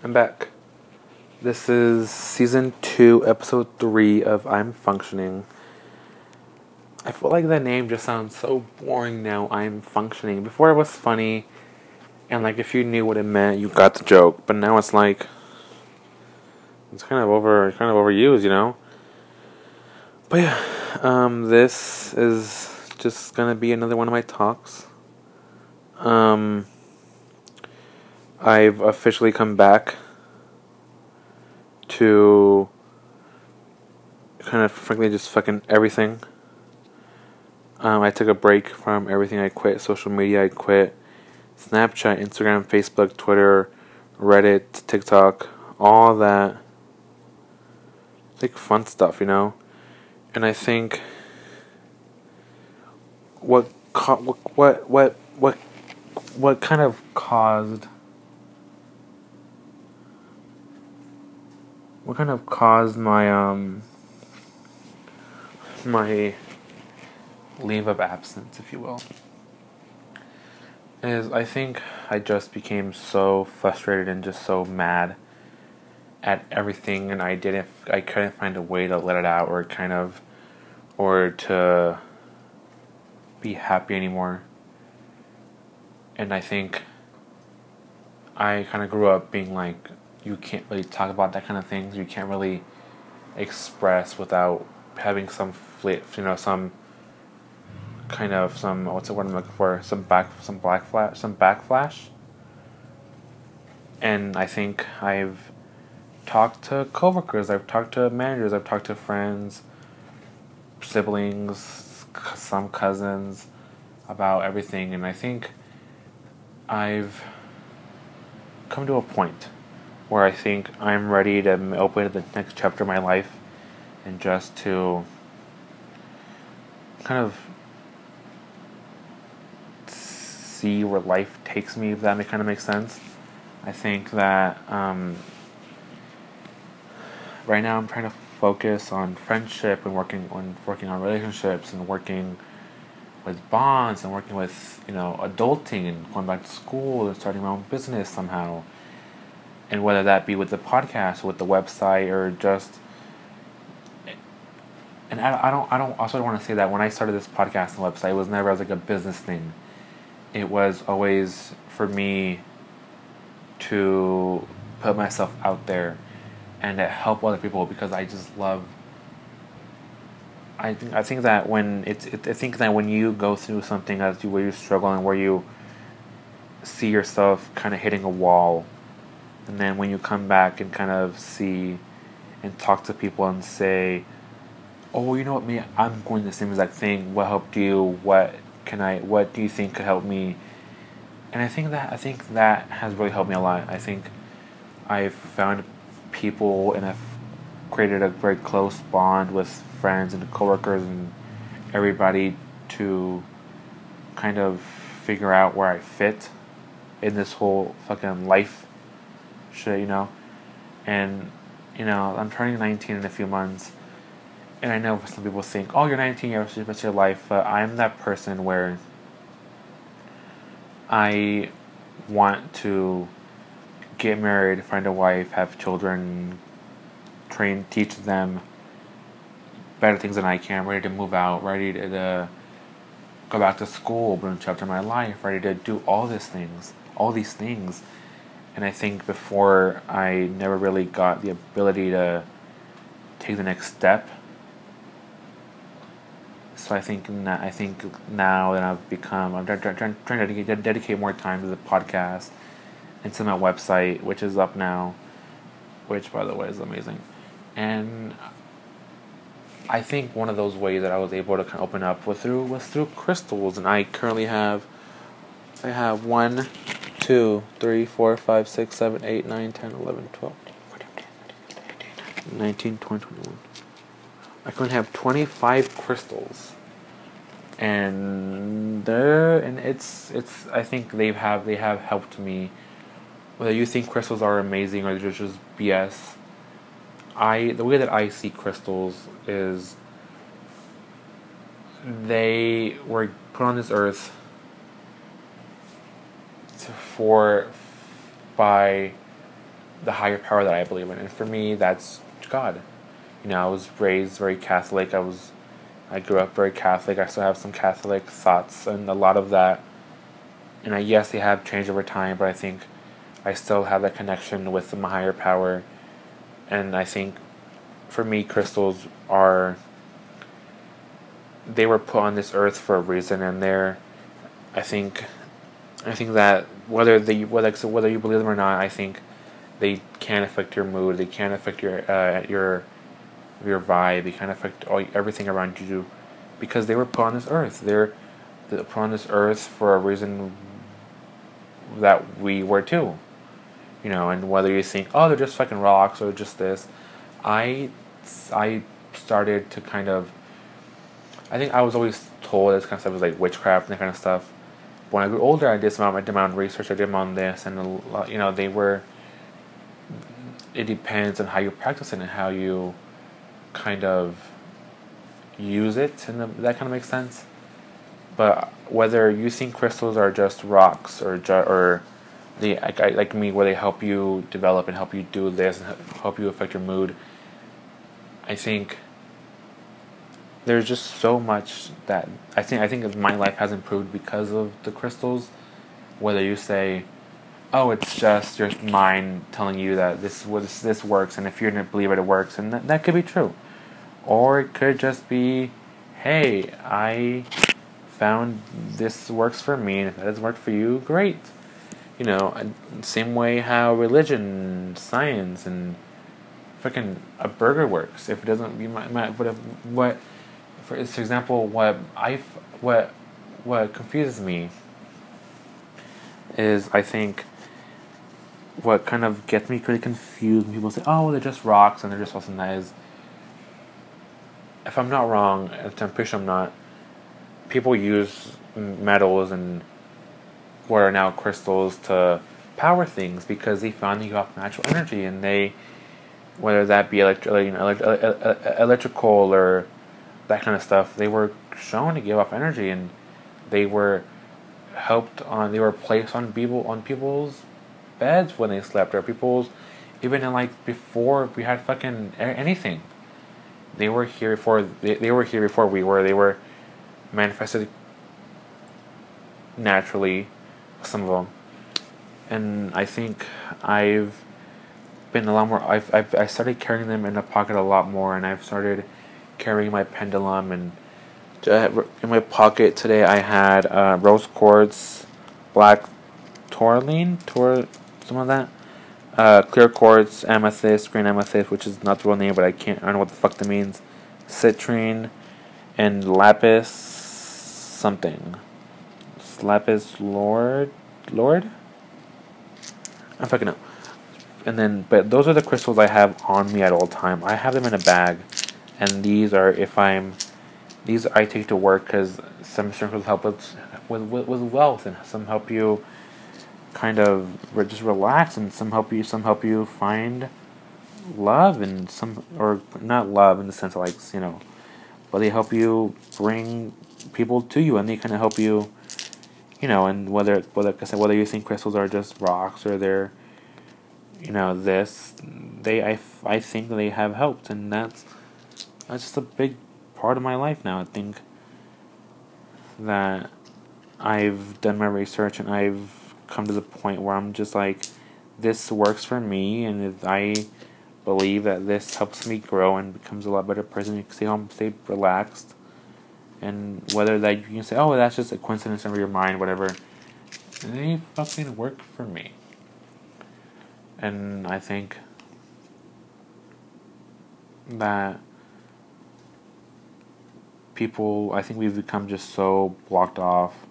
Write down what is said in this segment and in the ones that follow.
I'm back. This is season two, episode three of I'm Functioning. I feel like that name just sounds so boring now. I'm functioning. Before it was funny, and like if you knew what it meant, you got the joke. But now it's like it's kind of over, kind of overused, you know. But yeah, um, this is just gonna be another one of my talks. Um, I've officially come back to kind of frankly just fucking everything. Um, I took a break from everything. I quit social media. I quit Snapchat, Instagram, Facebook, Twitter, Reddit, TikTok, all that. Like fun stuff, you know. And I think what co- what what what what kind of caused what kind of caused my um my leave of absence, if you will, is I think I just became so frustrated and just so mad at everything, and I didn't, I couldn't find a way to let it out or kind of, or to be happy anymore. And I think I kind of grew up being like, you can't really talk about that kind of things. You can't really express without having some flit, you know, some kind of some what's the word I'm looking for? Some back, some black flash, some backflash. And I think I've talked to coworkers, I've talked to managers, I've talked to friends, siblings, some cousins about everything, and I think I've come to a point where I think I'm ready to open the next chapter of my life and just to kind of see where life takes me, if that kind of makes sense. I think that um, right now I'm trying to focus on friendship and working on working on relationships and working with bonds and working with you know adulting and going back to school and starting my own business somehow and whether that be with the podcast, with the website, or just. And I, I don't I don't also want to say that when I started this podcast and website, it was never as like a business thing. It was always for me to put myself out there and to help other people because I just love. I think I think that when it's it, I think that when you go through something as you where you're struggling where you see yourself kind of hitting a wall and then when you come back and kind of see and talk to people and say, "Oh, you know what, me, I'm going the same exact thing. What helped you? What can I? What do you think could help me?" And I think that I think that has really helped me a lot. I think I've found people and I've created a very close bond with friends and coworkers and everybody to kind of figure out where I fit in this whole fucking life shit, you know. And you know, I'm turning 19 in a few months, and I know some people think, "Oh, you're 19, you're that's your life," but I'm that person where I want to get married, find a wife, have children, train, teach them better things than I can. Ready to move out, ready to, to go back to school, new chapter of my life, ready to do all these things, all these things and I think before I never really got the ability to take the next step. So I think I think now that I've become, I'm trying, trying, trying to dedicate, dedicate more time to the podcast and to my website, which is up now, which by the way is amazing, and I think one of those ways that I was able to kind of open up was through was through crystals, and I currently have I have one 2, 3, 4, 5, 6, 7, 8, 9, 10, 11, 12, 19, 20, 21. I can have 25 crystals. And there and it's it's I think they have they have helped me. Whether you think crystals are amazing or they're just BS, I the way that I see crystals is they were put on this earth for by the higher power that I believe in. And for me, that's God. You know, I was raised very Catholic. I was, I grew up very Catholic. I still have some Catholic thoughts, and a lot of that. And I yes, they have changed over time, but I think I still have that connection with the higher power. And I think, for me, crystals are. They were put on this earth for a reason, and they're. I think, I think that whether they whether so whether you believe them or not, I think they can affect your mood. They can affect your uh, your your vibe. They can affect all everything around you, because they were put on this earth. They're put on this earth for a reason that we were too. You know, and whether you think, oh, they're just fucking rocks or just this, I, I started to kind of. I think I was always told this kind of stuff was like witchcraft and that kind of stuff. When I grew older, I did some did my own research. I did my own this, and lot, you know, they were it depends on how you practice it and how you kind of use it, and that kind of makes sense. But whether you think crystals are just rocks or ju- or they like, like me, where they help you develop and help you do this and help you affect your mood, I think there's just so much that I think I think my life has improved because of the crystals. Whether you say oh, it's just your mind telling you that this this, this works, and if you didn't believe it, it works, and that, that could be true. Or it could just be, hey, I found this works for me, and if that doesn't work for you, great. You know, same way how religion, science, and freaking a burger works. If it doesn't, you might, might but if, what, for, example, what I what what confuses me is I think what kind of gets me pretty confused when people say, "Oh, they're just rocks and they're just awesome." That is, if I'm not wrong, if I'm pretty sure I'm not. People use metals and what are now crystals to power things because they found you have natural energy, and they, whether that be electri- you know, elect- electrical or that kind of stuff, they were shown to give off energy, and they were helped on. They were placed on people on people's beds when they slept, or people's even in like before we had fucking anything. They were here before they, they were here before we were. They were manifested naturally, some of them, and I think I've been a lot more. I've, I've I started carrying them in a pocket a lot more, and I've started carrying my pendulum and in my pocket today I had uh, rose quartz, black tourmaline, tour, some of that. Uh, clear quartz, amethyst, green amethyst, which is not the real name, but I can't. I don't know what the fuck that means. Citrine, and lapis something. Lapis Lord, Lord. I'm fucking up. And then, but those are the crystals I have on me at all time. I have them in a bag, and these are if I'm, these I take to work because some crystals help with, with with wealth, and some help you kind of just relax and some help you some help you find love and some or not love in the sense of like you know but they help you bring people to you and they kind of help you you know and whether whether I said, whether you think crystals are just rocks or they're you know this they I, I think they have helped and that's that's just a big part of my life now I think that I've done my research and I've come to the point where I'm just like, this works for me, and if I believe that this helps me grow and becomes a lot better person, you can stay home, stay relaxed, and whether that you can say, oh, that's just a coincidence in your mind, whatever, they fucking work for me. And I think that people, I think we've become just so blocked off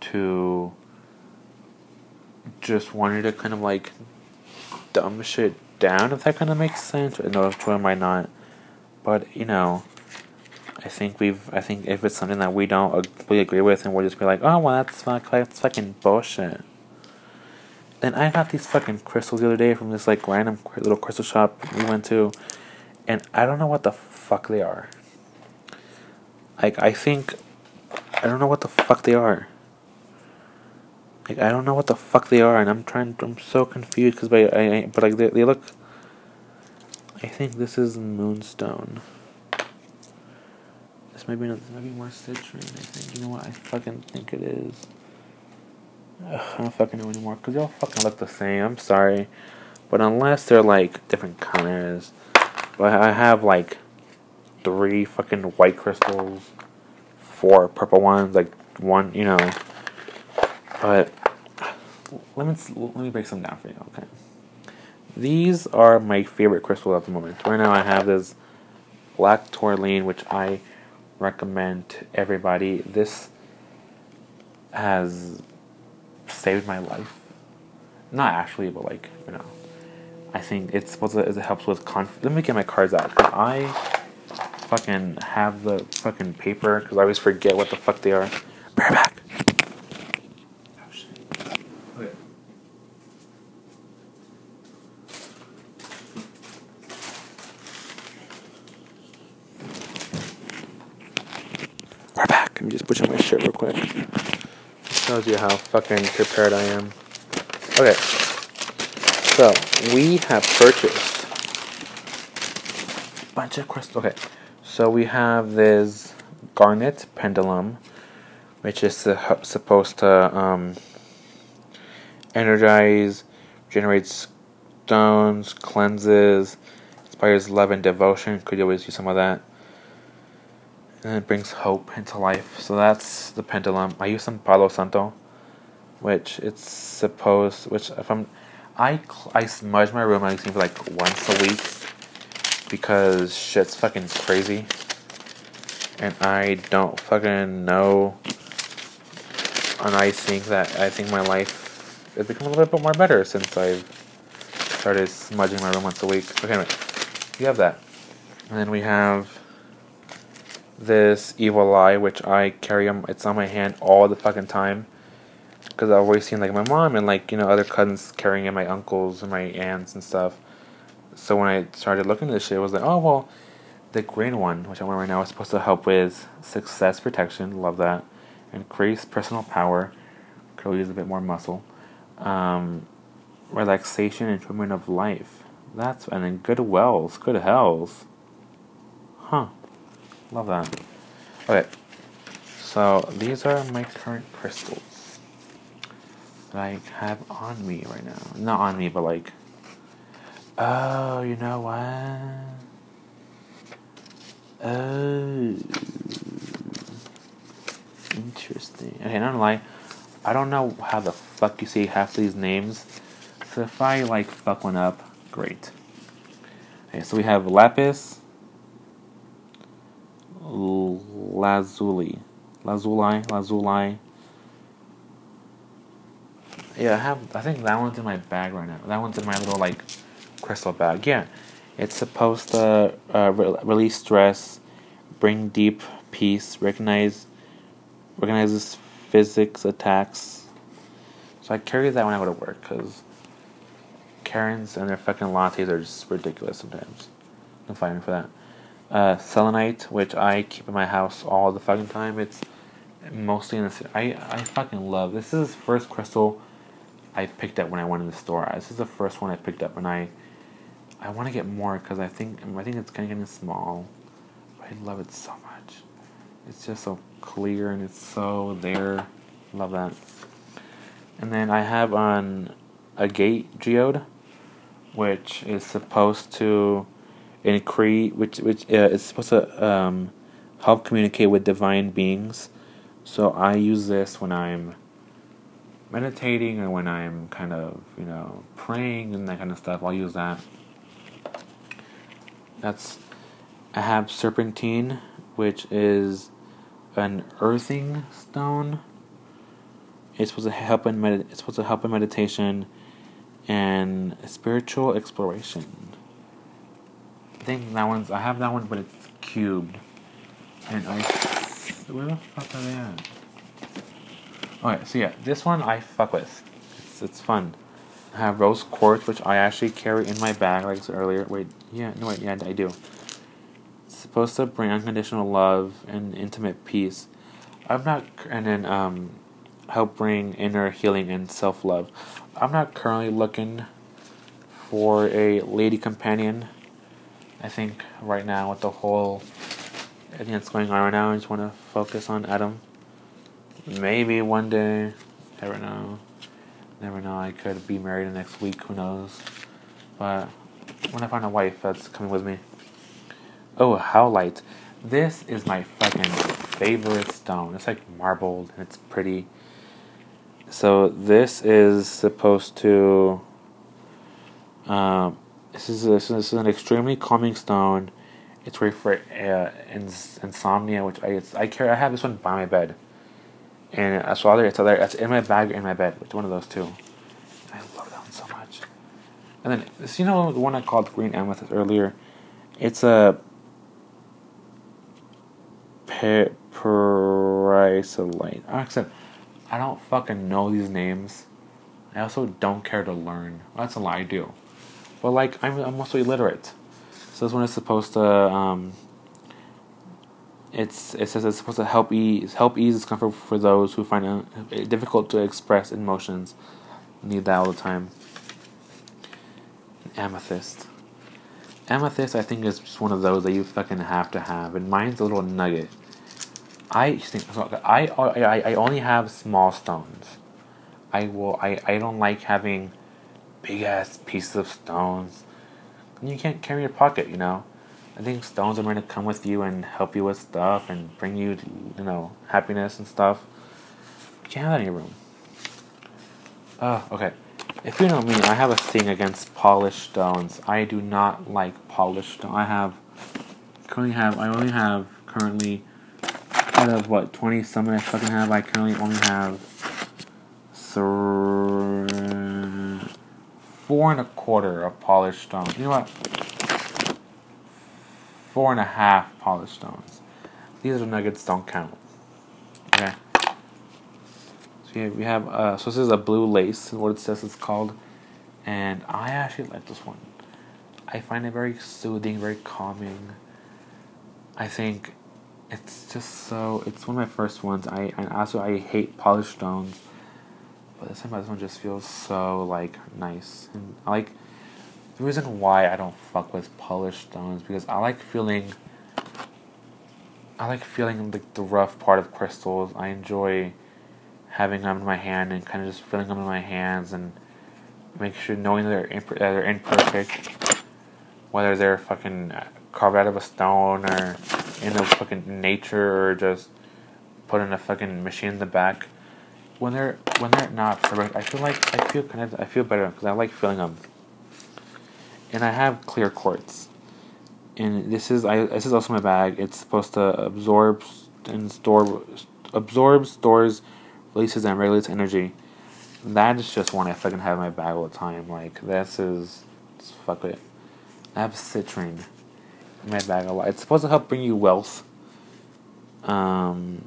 to just wanted to kind of like dumb shit down, if that kind of makes sense. No, it might not. But, you know, I think we've, I think if it's something that we don't we agree with and we'll just be like, oh, well, that's, that's fucking bullshit. And I got these fucking crystals the other day from this like random little crystal shop we went to, and I don't know what the fuck they are. Like, I think, I don't know what the fuck they are Like I don't know what the fuck they are, and I'm trying. I'm so confused because I, I, but like they, they look. I think this is moonstone. This might be this might be more citrine. I think you know what I fucking think it is. Ugh, I don't fucking know anymore because they all fucking look the same. I'm sorry, but unless they're like different colors, but I have like three fucking white crystals, four purple ones, like one, you know. But let me let me break some down for you. Okay, these are my favorite crystals at the moment. Right now, I have this black tourmaline, which I recommend to everybody. This has saved my life. Not actually, but like you know, I think it's supposed to it helps with conf. Let me get my cards out. I fucking have the fucking paper because I always forget what the fuck they are. Bear back. Oh shit. Okay. We're back. Let me just my shirt real quick. Shows you how fucking prepared I am. Okay. So we have purchased a bunch of crystals. Okay. So we have this garnet pendulum, which is su- supposed to um, energize, generates stones, cleanses, inspires love and devotion. Could you always use some of that? And it brings hope into life. So that's the pendulum. I use some Palo Santo, which it's supposed. Which if I'm, I I smudge my room. I think like once a week because shit's fucking crazy, and I don't fucking know. And I think that I think my life has become a little bit more better since I've started smudging my room once a week. Okay, anyway, you have that, and then we have this evil eye, which I carry. It's on my hand all the fucking time. Because I've always seen like my mom and like you know other cousins carrying it, my uncles and my aunts and stuff. So when I started looking at this shit, I was like, oh well, the green one, which I'm wearing right now, is supposed to help with success protection. Love that. Increase personal power. Could use a bit more muscle. Um, relaxation, and enjoyment of life. That's and then good wells, good hells. Huh. Love that. Okay. So these are my current crystals that I have on me right now. Not on me, but like. Oh, you know what? Oh. Interesting. Okay, not lie. I don't know how the fuck you say half these names. So if I like fuck one up, great. Okay, so we have lapis, lazuli, lazuli, lazuli. Yeah, I have. I think that one's in my bag right now. That one's in my little like crystal bag. Yeah, it's supposed to uh, re- release stress, bring deep peace, recognize, recognizes physics attacks. So I carry that when I go to work because Karens and their fucking lattes are just ridiculous sometimes. Don't fight me for that. Uh, selenite, which I keep in my house all the fucking time. It's mostly in the city. I I fucking love. This is the first crystal I picked up when I went in the store. This is the first one I picked up, when I I want to get more because I think I think it's kind of getting small. But I love it so much. It's just so clear and it's so there. Love that. And then I have on a gate geode, which is supposed to increase, which which uh, is supposed to um, help communicate with divine beings. So I use this when I'm meditating or when I'm kind of you know praying and that kind of stuff. I'll use that. That's I have serpentine, which is an earthing stone. It's supposed to help in med- it's supposed to help in meditation and spiritual exploration. I think that one's I have that one, but it's cubed, and I where the fuck are they at? Okay, so yeah, this one I fuck with. It's it's fun. Have rose quartz, which I actually carry in my bag, like I said earlier. Wait, yeah, no, wait, yeah, I do. It's supposed to bring unconditional love and intimate peace. I'm not, and then um, help bring inner healing and self love. I'm not currently looking for a lady companion. I think right now with the whole everything that's going on right now, I just want to focus on Adam. Maybe one day, never know. Never know. I could be married next week. Who knows? But when I find a wife that's coming with me. Oh, howlite. This is my fucking favorite stone. It's like marbled and it's pretty. So this is supposed to. Um, this is a, this is an extremely calming stone. It's great for uh, ins- insomnia, which I I carry. I have this one by my bed, and uh, so other it's it's in my bag or in my bed. It's one of those two. I love that one so much. And then this, you know the one I called green amethyst earlier. It's a per- prasiolite. Except I don't fucking know these names. I also don't care to learn. That's a lie. I do. But like I'm I'm also illiterate. So this one is supposed to um, it's it says it's supposed to help ease help ease discomfort for those who find it difficult to express emotions. Need that all the time. Amethyst. Amethyst, I think, is just one of those that you fucking have to have, and mine's a little nugget. I think I, I I only have small stones. I will I, I don't like having big ass pieces of stones. You can't carry your pocket, you know. I think stones are meant to come with you and help you with stuff and bring you, you know, happiness and stuff. You have that in your room. Oh, okay. If you know me, I have a thing against polished stones. I do not like polished stone. I have currently have I only have currently out of what twenty something I fucking have. I currently only have three, four and a quarter of polished stones. You know what? Four and a half polished stones. These are nuggets don't count. Okay. So yeah, we have uh, so this is a blue lace, what it says it's called, and I actually like this one. I find it very soothing, very calming. I think it's just so. It's one of my first ones. I and also I hate polished stones, but this this one just feels so like nice and I like. The reason why I don't fuck with polished stones because I like feeling. I like feeling the, the rough part of crystals. I enjoy having them in my hand and kind of just feeling them in my hands and make sure knowing that they're, imp- that they're imperfect, whether they're fucking uh, carved out of a stone or in the fucking nature or just put in a fucking machine in the back. When they're when they're not perfect, I feel like I feel kind of I feel better because I like feeling them. And I have clear quartz, and this is I this is also my bag. It's supposed to absorb and store absorb stores releases and regulates energy. That is just one I fucking have in my bag all the time. Like this is fuck it. I have citrine in my bag a lot. It's supposed to help bring you wealth. Um,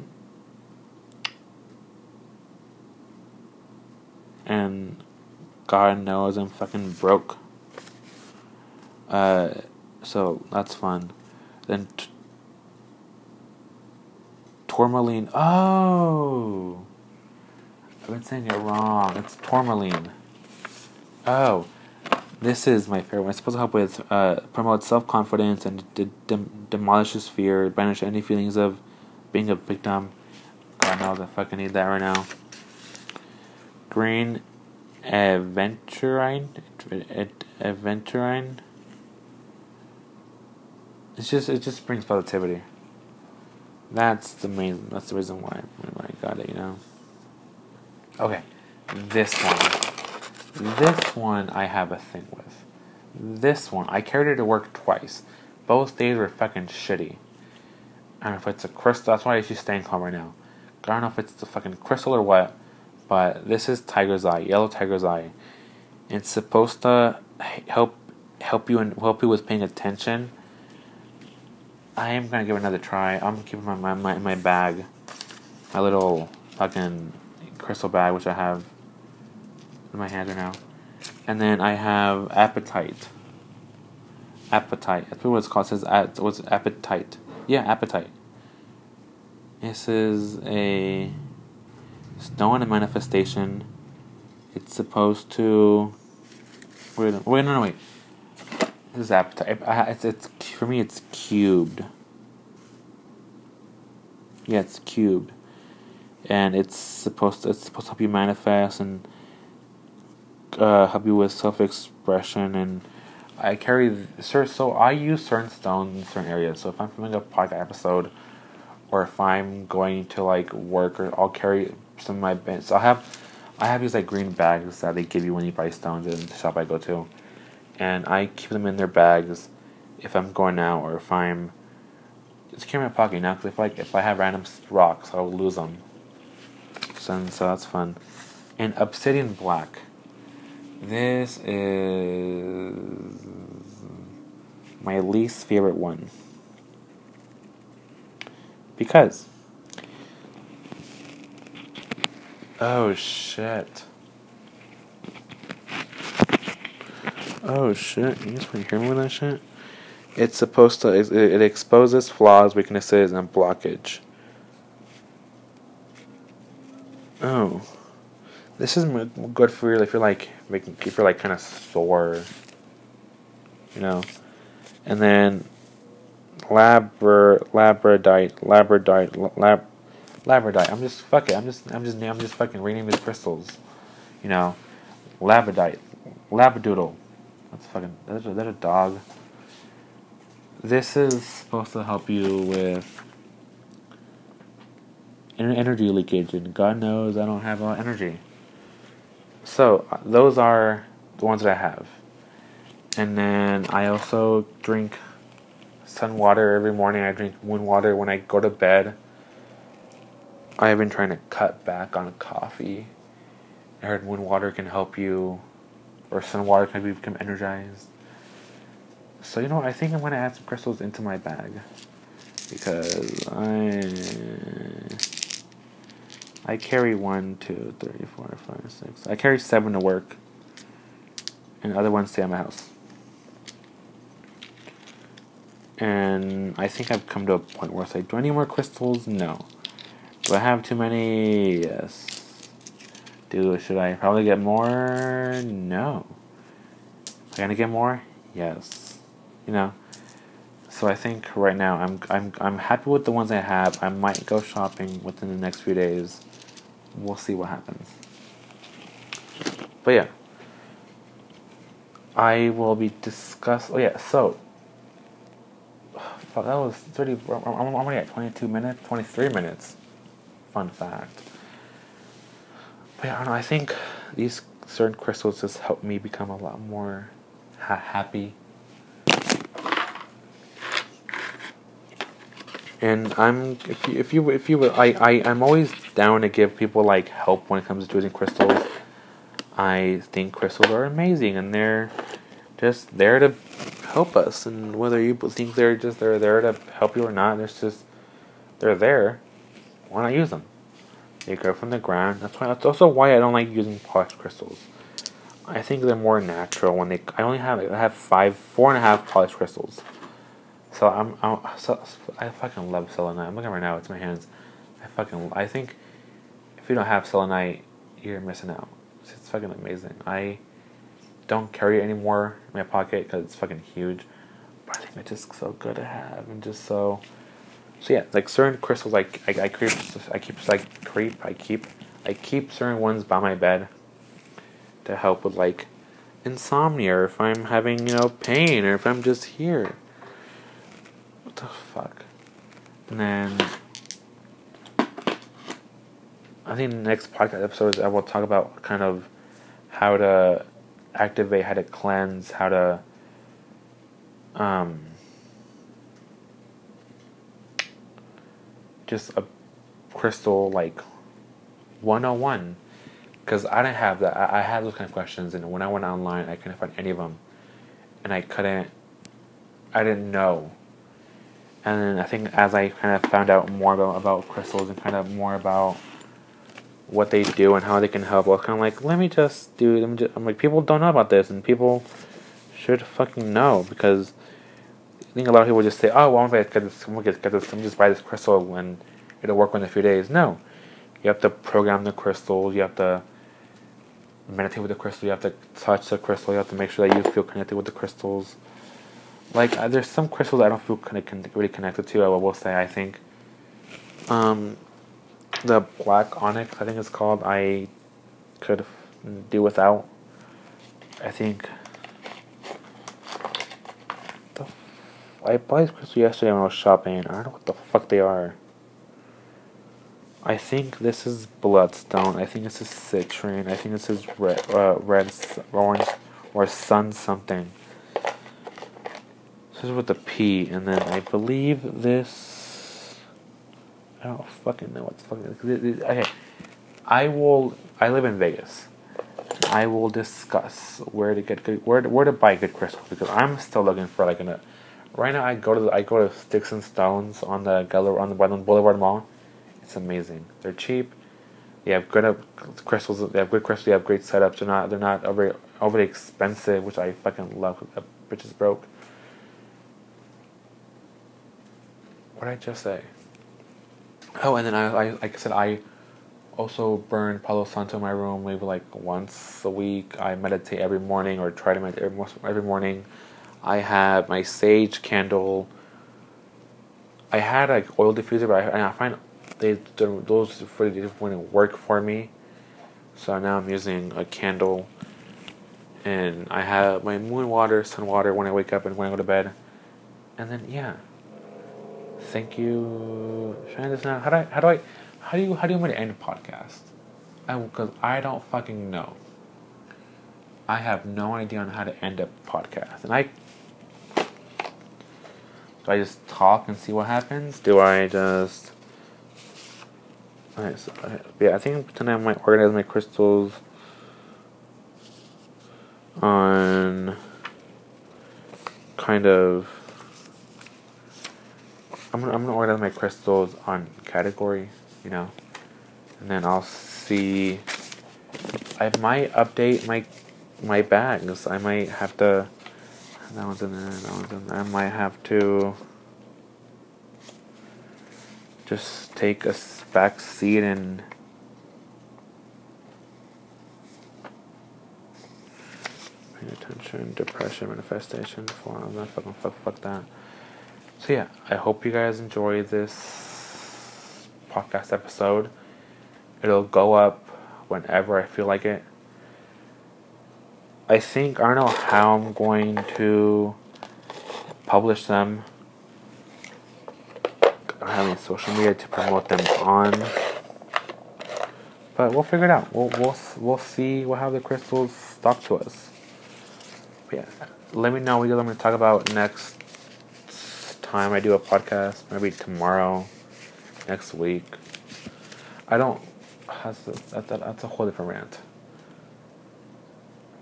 and God knows I'm fucking broke. Uh, so that's fun. Then t- tourmaline. Oh. I've been saying it wrong. It's tourmaline. Oh, this is my favorite one. It's supposed to help with uh, promote self confidence and de- de- demolishes fear, banish any feelings of being a victim. God knows I fucking need that right now. Green aventurine, aventurine. It's just it just brings positivity. That's the main. That's the reason why, why I got it. You know. Okay, this one. This one I have a thing with. This one, I carried it to work twice. Both days were fucking shitty. I don't know if it's a crystal, that's why she's staying calm right now. I don't know if it's the fucking crystal or what, but this is Tiger's Eye, Yellow Tiger's Eye. It's supposed to help help you and help you with paying attention. I am gonna give another try. I'm keeping my my my, my bag, my little fucking crystal bag, which I have in my hand right now. And then I have apatite. Apatite. That's what it's called. It says what's apatite. Yeah, apatite. This is a stone and manifestation. It's supposed to. Wait, wait, no, no, wait. This is apatite. It's, it's for me. It's cubed. Yeah, it's cubed, and it's supposed to. It's supposed to help you manifest and uh, help you with self expression and. I carry certain so I use certain stones in certain areas. So if I'm filming a podcast episode, or if I'm going to like work, or I'll carry some of my bins. So I have I have these like green bags that they give you when you buy stones in the shop I go to, and I keep them in their bags if I'm going out or if I'm just carry my pocket now. Because if like if I have random rocks, I'll lose them. So, so that's fun. And obsidian black. This is my least favorite one. Because. Oh shit. Oh shit. You guys want to hear me with that shit? It's supposed to. It, it exposes flaws, weaknesses, and blockage. Oh. This is good for you if you're like making if you're like kind of sore, you know, and then labra labradite labradite lab labradite. I'm just fuck it. I'm just I'm just I'm just fucking reading these crystals, you know, labradite, labradoodle. That's fucking that's a, that's a dog. This is supposed to help you with energy leakage, and God knows I don't have a lot of energy. So uh, those are the ones that I have. And then I also drink sun water every morning. I drink moon water when I go to bed. I have been trying to cut back on coffee. I heard moon water can help you, or sun water can help you become energized. So you know, I think I'm gonna add some crystals into my bag because I I carry one, two, three, four, five, six. I carry seven to work, and the other ones stay at my house. And I think I've come to a point where it's like, do I need more crystals? No. Do I have too many? Yes. Do should I probably get more? No. Am I gonna get more? Yes. You know. So I think right now I'm I'm I'm happy with the ones I have. I might go shopping within the next few days we'll see what happens. But yeah, I will be discuss. Oh yeah, so fuck, that was thirty. I'm already at twenty-two minutes, twenty-three minutes. Fun fact. But yeah, I don't know. I think these certain crystals just help me become a lot more ha- happy and I'm if you if you if you I, I I'm always down to give people like help when it comes to using crystals. I think crystals are amazing and they're just there to help us and whether you think they're just they're there to help you or not, there's just they're there. Why not use them? They grow from the ground. That's why that's also why I don't like using polished crystals. I think they're more natural when they I only have I have five four and a half polished crystals. So I'm, I'm so, I fucking love selenite. I'm looking right now. It's my hands. I fucking I think if you don't have selenite, you're missing out. It's, it's fucking amazing. I don't carry it anymore in my pocket because it's fucking huge. But I think it's just so good to have and just so. So yeah, like certain crystals, like I, I creep, I keep like creep, I keep, I keep certain ones by my bed to help with like insomnia, or if I'm having you know pain, or if I'm just here the fuck? And then I think the next podcast episodes I will talk about kind of how to activate, how to cleanse, how to um just a crystal like 101 because I didn't have that. I, I had those kind of questions, and when I went online, I couldn't find any of them, and I couldn't. I didn't know and then I think as I kind of found out more about, about crystals and kind of more about what they do and how they can help, I was kind of like, let me just do. Let I'm like, people don't know about this, and people should fucking know because I think a lot of people just say, oh, well, I'm gonna get this, I'm gonna get this, I'm just buy this crystal and it'll work in a few days. No, You have to program the crystals. You have to meditate with the crystal. You have to touch the crystal. You have to make sure that you feel connected with the crystals. Like uh, there's some crystals I don't feel connect, really connected to. I will say I think. Um, the black onyx I think it's called. I could do without. I think. The f- I bought these crystals yesterday when I was shopping. I don't know what the fuck they are. I think this is bloodstone. I think this is citrine. I think this is red, uh, red, orange, or sun something. This is with the P, and then I believe this. I don't fucking know what's fucking. Okay, I will. I live in Vegas. I will discuss where to get good, where to, where to buy good crystals because I'm still looking for like a. Right now, I go to the, I go to Sticks and Stones on the Gallery on the Boulevard Mall it's amazing. They're cheap. They have good uh, crystals. They have good crystals. They have great setups. They're not. They're not overly overly expensive, which I fucking love. That bitch is broke. What did I just say? Oh, and then I, I like I said, I also burn Palo Santo in my room maybe like once a week. I meditate every morning or try to meditate every, morning. I have my sage candle. I had like oil diffuser, but I, I find they those the wouldn't work for me. So now I'm using a candle, and I have my moon water, sun water when I wake up and when I go to bed, and then yeah. Thank you. I this now? How do I? How do I? How do you? How do you want to end a podcast? I because I don't fucking know. I have no idea on how to end a podcast, and I do I just talk and see what happens? Do I just Alright, so yeah, I think tonight I might organize my crystals on kind of. I'm gonna, I'm gonna organize my crystals on category, you know, and then I'll see. I might update my my bags. I might have to. That one's in there. That one's in there. I might have to just take a back seat and paying attention, depression, manifestation, form, fuck, fuck that. So yeah, I hope you guys enjoy this podcast episode. It'll go up whenever I feel like it. I think I don't know how I'm going to publish them I don't have any social media to promote them on. But we'll figure it out. We'll we'll we'll see what how the crystals talk to us. But yeah, let me know what you're going to talk about next time I do a podcast. Maybe tomorrow, next week. I don't. That's a, that's a, a whole different rant.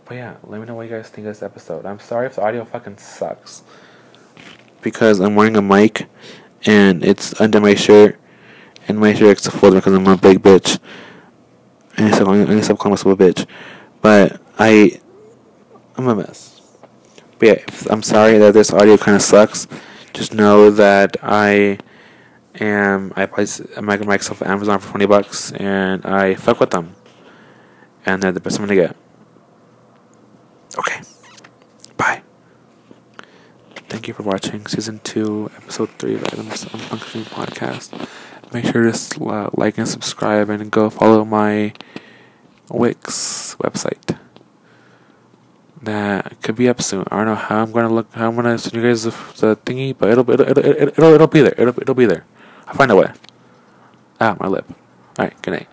But yeah, let me know what you guys think of this episode. I'm sorry if the audio fucking sucks. Because I'm wearing a mic and it's under my shirt, and my shirt is folded because I'm a big bitch. And so I'm gonna stop calling myself a bitch, but I, I'm a mess. But yeah, I'm sorry that this audio kind of sucks. Just know that I am I price my myself at Amazon for twenty bucks, and I fuck with them, and they're the best I'm gonna get. Okay. Bye. Thank you for watching season two, episode three of Adam's Unfunctioning podcast. Make sure to uh, like and subscribe and go follow my Wix website. That could be up soon. I don't know how I'm gonna look. How I'm gonna send you guys the, the thingy, but it'll it'll, it'll it'll it'll be there. It'll it'll be there. I'll find a way. Ah, my lip. All right. Good night.